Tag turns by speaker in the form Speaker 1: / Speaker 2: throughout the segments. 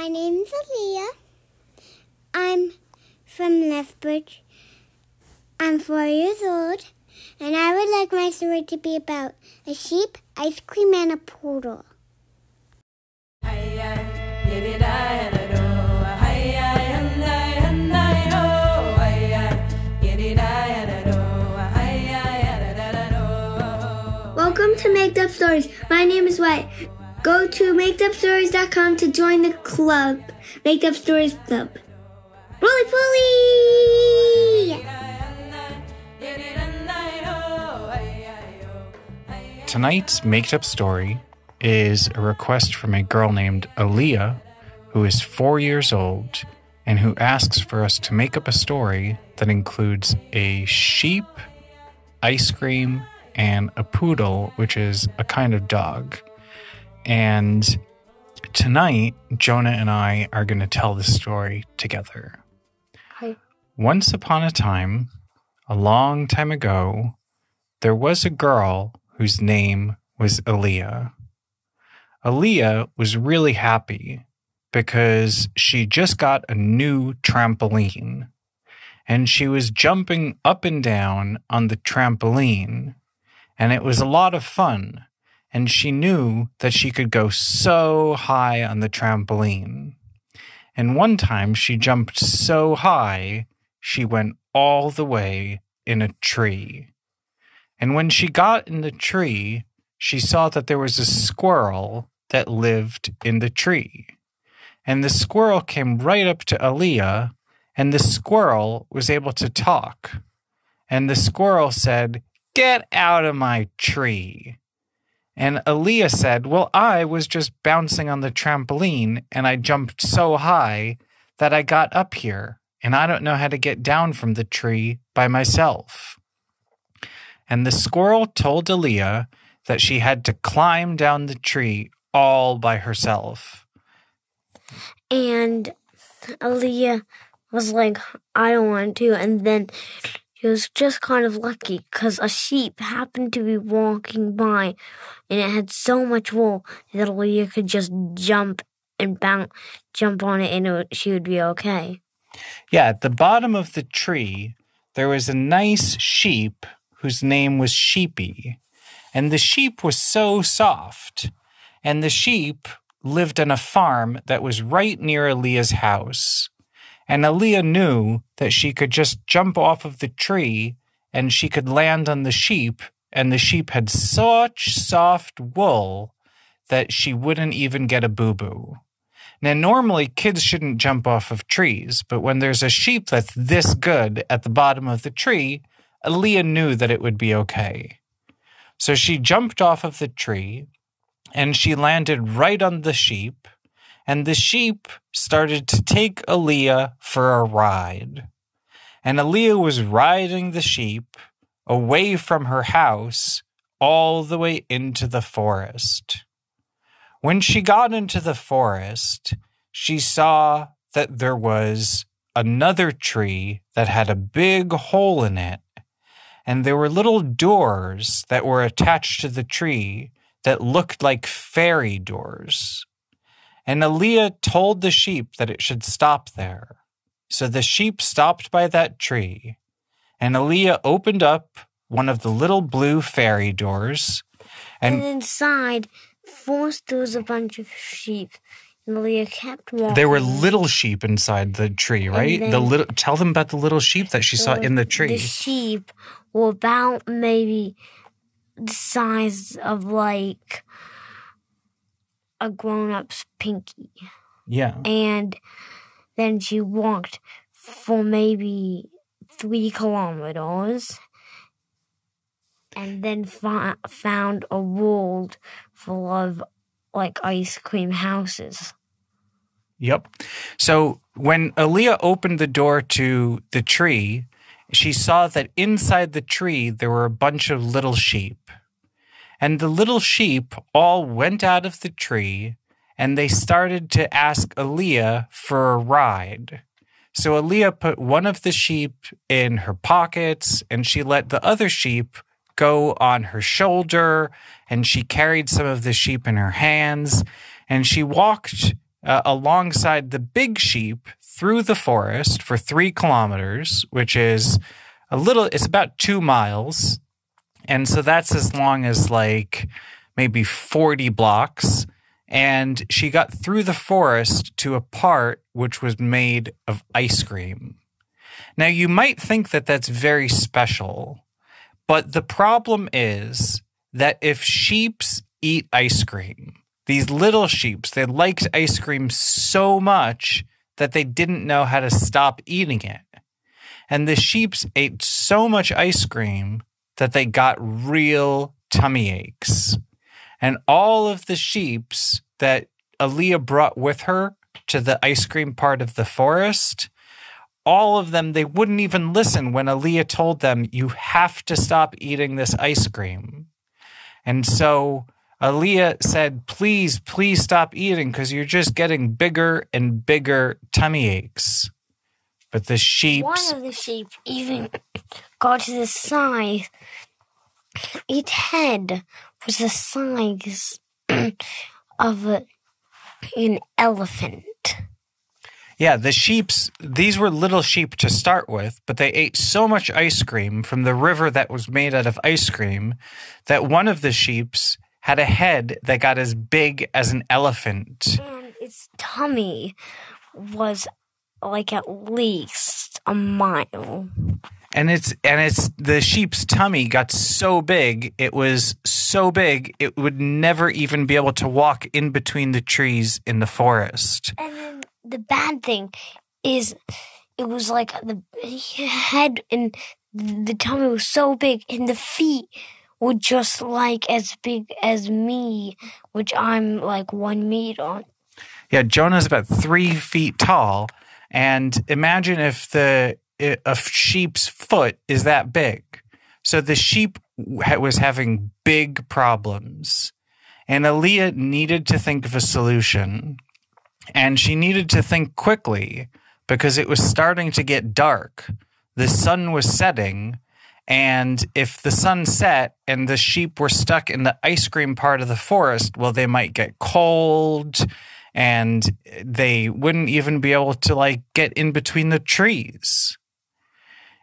Speaker 1: My name's Aaliyah. I'm from Lethbridge. I'm four years old, and I would like my story to be about a sheep, ice cream, and a poodle.
Speaker 2: Welcome to Make Up Stories. My name is White. Go to makeupstories.com to join the club. Make Up Stories Club. Roly poly!
Speaker 3: Tonight's Maked Up Story is a request from a girl named Aaliyah, who is four years old and who asks for us to make up a story that includes a sheep, ice cream, and a poodle, which is a kind of dog. And tonight, Jonah and I are going to tell the story together.
Speaker 2: Hi.
Speaker 3: Once upon a time, a long time ago, there was a girl whose name was Aaliyah. Aaliyah was really happy because she just got a new trampoline and she was jumping up and down on the trampoline and it was a lot of fun and she knew that she could go so high on the trampoline. And one time she jumped so high, she went all the way in a tree. And when she got in the tree, she saw that there was a squirrel that lived in the tree. And the squirrel came right up to Aaliyah, and the squirrel was able to talk. And the squirrel said, Get out of my tree. And Aaliyah said, Well, I was just bouncing on the trampoline and I jumped so high that I got up here and I don't know how to get down from the tree by myself. And the squirrel told Aaliyah that she had to climb down the tree all by herself.
Speaker 2: And Aaliyah was like, I don't want to. And then he was just kind of lucky because a sheep happened to be walking by and it had so much wool that Aaliyah could just jump and bounce, jump on it and it she would be okay.
Speaker 3: Yeah, at the bottom of the tree, there was a nice sheep whose name was Sheepy. And the sheep was so soft. And the sheep lived on a farm that was right near Aaliyah's house. And Aaliyah knew that she could just jump off of the tree and she could land on the sheep. And the sheep had such soft wool that she wouldn't even get a boo boo. Now, normally kids shouldn't jump off of trees, but when there's a sheep that's this good at the bottom of the tree, Aaliyah knew that it would be okay. So she jumped off of the tree and she landed right on the sheep, and the sheep started to take Aaliyah for a ride. And Aaliyah was riding the sheep away from her house all the way into the forest. When she got into the forest, she saw that there was another tree that had a big hole in it, and there were little doors that were attached to the tree that looked like fairy doors. And Aaliyah told the sheep that it should stop there. So the sheep stopped by that tree, and Aaliyah opened up one of the little blue fairy doors.
Speaker 2: And,
Speaker 3: And
Speaker 2: inside, first there was a bunch of sheep. And Aaliyah kept walking.
Speaker 3: there were little sheep inside the tree, right? the little tell them about the little sheep that she saw in the tree.
Speaker 2: The sheep were about maybe the size of like a grown up's pinky.
Speaker 3: yeah.
Speaker 2: And then she walked for maybe three kilometers and then fi- found a world full of like ice cream houses.
Speaker 3: Yep. So when Aaliyah opened the door to the tree, she saw that inside the tree there were a bunch of little sheep. And the little sheep all went out of the tree and they started to ask Aaliyah for a ride. So Aaliyah put one of the sheep in her pockets and she let the other sheep go on her shoulder and she carried some of the sheep in her hands and she walked uh, alongside the big sheep through the forest for three kilometers, which is a little, it's about two miles. And so that's as long as like maybe 40 blocks. And she got through the forest to a part which was made of ice cream. Now, you might think that that's very special, but the problem is that if sheeps eat ice cream, these little sheeps, they liked ice cream so much that they didn't know how to stop eating it. And the sheeps ate so much ice cream that they got real tummy aches. And all of the sheeps that Aaliyah brought with her to the ice cream part of the forest, all of them, they wouldn't even listen when Aaliyah told them, You have to stop eating this ice cream. And so Aaliyah said, Please, please stop eating because you're just getting bigger and bigger tummy aches. But the sheep.
Speaker 2: One of the sheep even got to the size. Its head was the size of a, an elephant.
Speaker 3: Yeah, the sheeps, these were little sheep to start with, but they ate so much ice cream from the river that was made out of ice cream that one of the sheeps had a head that got as big as an elephant.
Speaker 2: And its tummy was like at least a mile.
Speaker 3: And it's and it's the sheep's tummy got so big, it was so big it would never even be able to walk in between the trees in the forest.
Speaker 2: And then the bad thing is it was like the head and the tummy was so big and the feet were just like as big as me, which I'm like one meter.
Speaker 3: Yeah, Jonah's about three feet tall, and imagine if the a sheep's foot is that big. So the sheep was having big problems, and Aaliyah needed to think of a solution, and she needed to think quickly because it was starting to get dark. The sun was setting, and if the sun set and the sheep were stuck in the ice cream part of the forest, well, they might get cold and they wouldn't even be able to like get in between the trees.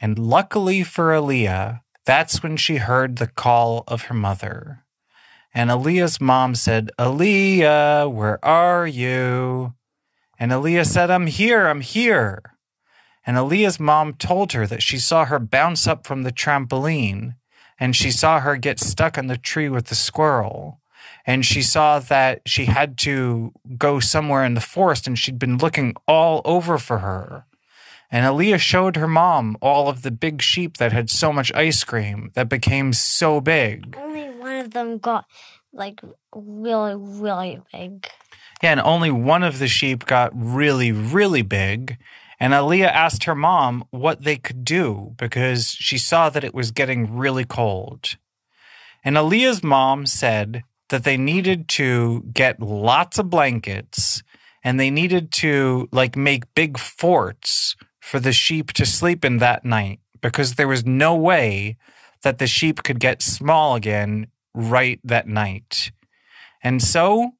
Speaker 3: And luckily for Aaliyah, that's when she heard the call of her mother. And Aaliyah's mom said, Aaliyah, where are you? And Aaliyah said, I'm here, I'm here and Aaliyah's mom told her that she saw her bounce up from the trampoline and she saw her get stuck on the tree with the squirrel. And she saw that she had to go somewhere in the forest and she'd been looking all over for her. And Aaliyah showed her mom all of the big sheep that had so much ice cream that became so big.
Speaker 2: Only one of them got like really, really big.
Speaker 3: Yeah, and only one of the sheep got really, really big. And Aaliyah asked her mom what they could do because she saw that it was getting really cold. And Aaliyah's mom said that they needed to get lots of blankets and they needed to like make big forts for the sheep to sleep in that night because there was no way that the sheep could get small again right that night. And so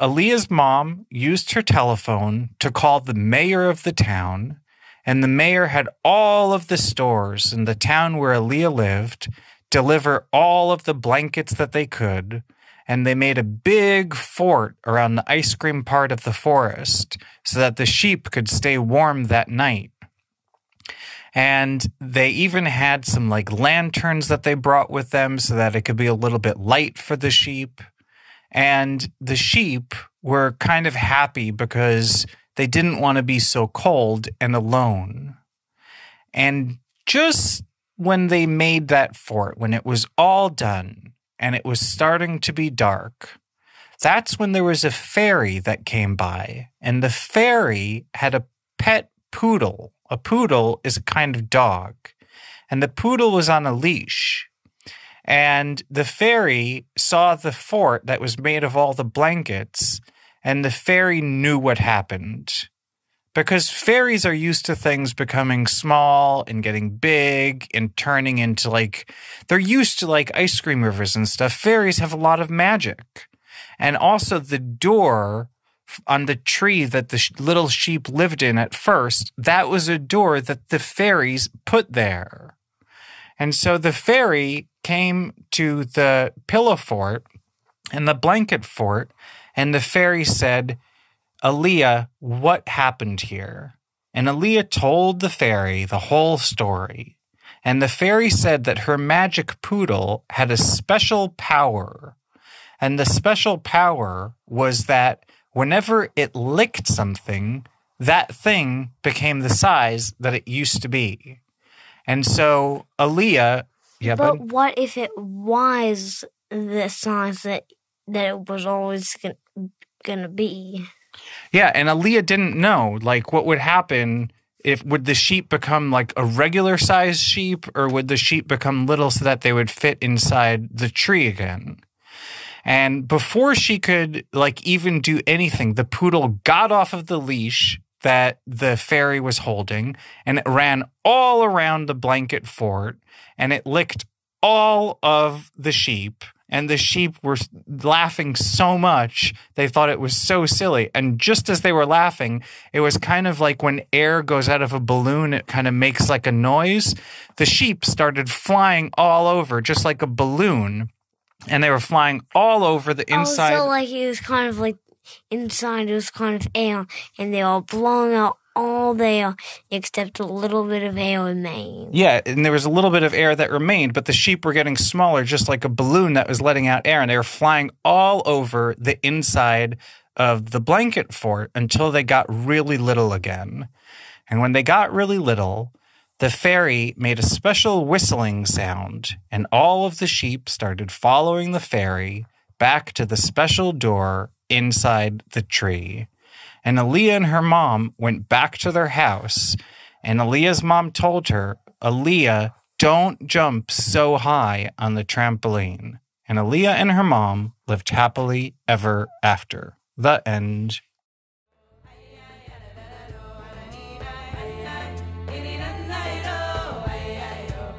Speaker 3: Aaliyah's mom used her telephone to call the mayor of the town, and the mayor had all of the stores in the town where Aaliyah lived deliver all of the blankets that they could, and they made a big fort around the ice cream part of the forest so that the sheep could stay warm that night. And they even had some like lanterns that they brought with them so that it could be a little bit light for the sheep. And the sheep were kind of happy because they didn't want to be so cold and alone. And just when they made that fort, when it was all done and it was starting to be dark, that's when there was a fairy that came by. And the fairy had a pet poodle. A poodle is a kind of dog. And the poodle was on a leash. And the fairy saw the fort that was made of all the blankets, and the fairy knew what happened. Because fairies are used to things becoming small and getting big and turning into like, they're used to like ice cream rivers and stuff. Fairies have a lot of magic. And also, the door on the tree that the little sheep lived in at first, that was a door that the fairies put there. And so the fairy came to the pillow fort and the blanket fort, and the fairy said, Aaliyah, what happened here? And Aaliyah told the fairy the whole story. And the fairy said that her magic poodle had a special power. And the special power was that whenever it licked something, that thing became the size that it used to be. And so Aaliyah, yeah,
Speaker 2: But what if it was the size that that it was always gonna, gonna be?
Speaker 3: Yeah, and Aaliyah didn't know like what would happen if would the sheep become like a regular sized sheep or would the sheep become little so that they would fit inside the tree again. And before she could like even do anything, the poodle got off of the leash that the fairy was holding and it ran all around the blanket fort and it licked all of the sheep and the sheep were laughing so much they thought it was so silly. And just as they were laughing it was kind of like when air goes out of a balloon it kind of makes like a noise. The sheep started flying all over just like a balloon and they were flying all over the inside
Speaker 2: Oh, so like it was kind of like inside it was kind of air, and they all blowing out all the air except a little bit of air remained.
Speaker 3: Yeah, and there was a little bit of air that remained, but the sheep were getting smaller, just like a balloon that was letting out air, and they were flying all over the inside of the blanket fort until they got really little again. And when they got really little, the fairy made a special whistling sound, and all of the sheep started following the fairy back to the special door inside the tree. And Aaliyah and her mom went back to their house, and Aaliyah's mom told her, Aaliyah, don't jump so high on the trampoline. And Aaliyah and her mom lived happily ever after. The end.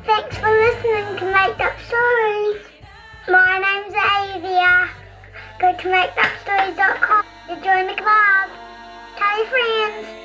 Speaker 1: Thanks for listening to Make Up Stories. My name's Avia. Go to makeupstories.com to join the club. Your friends.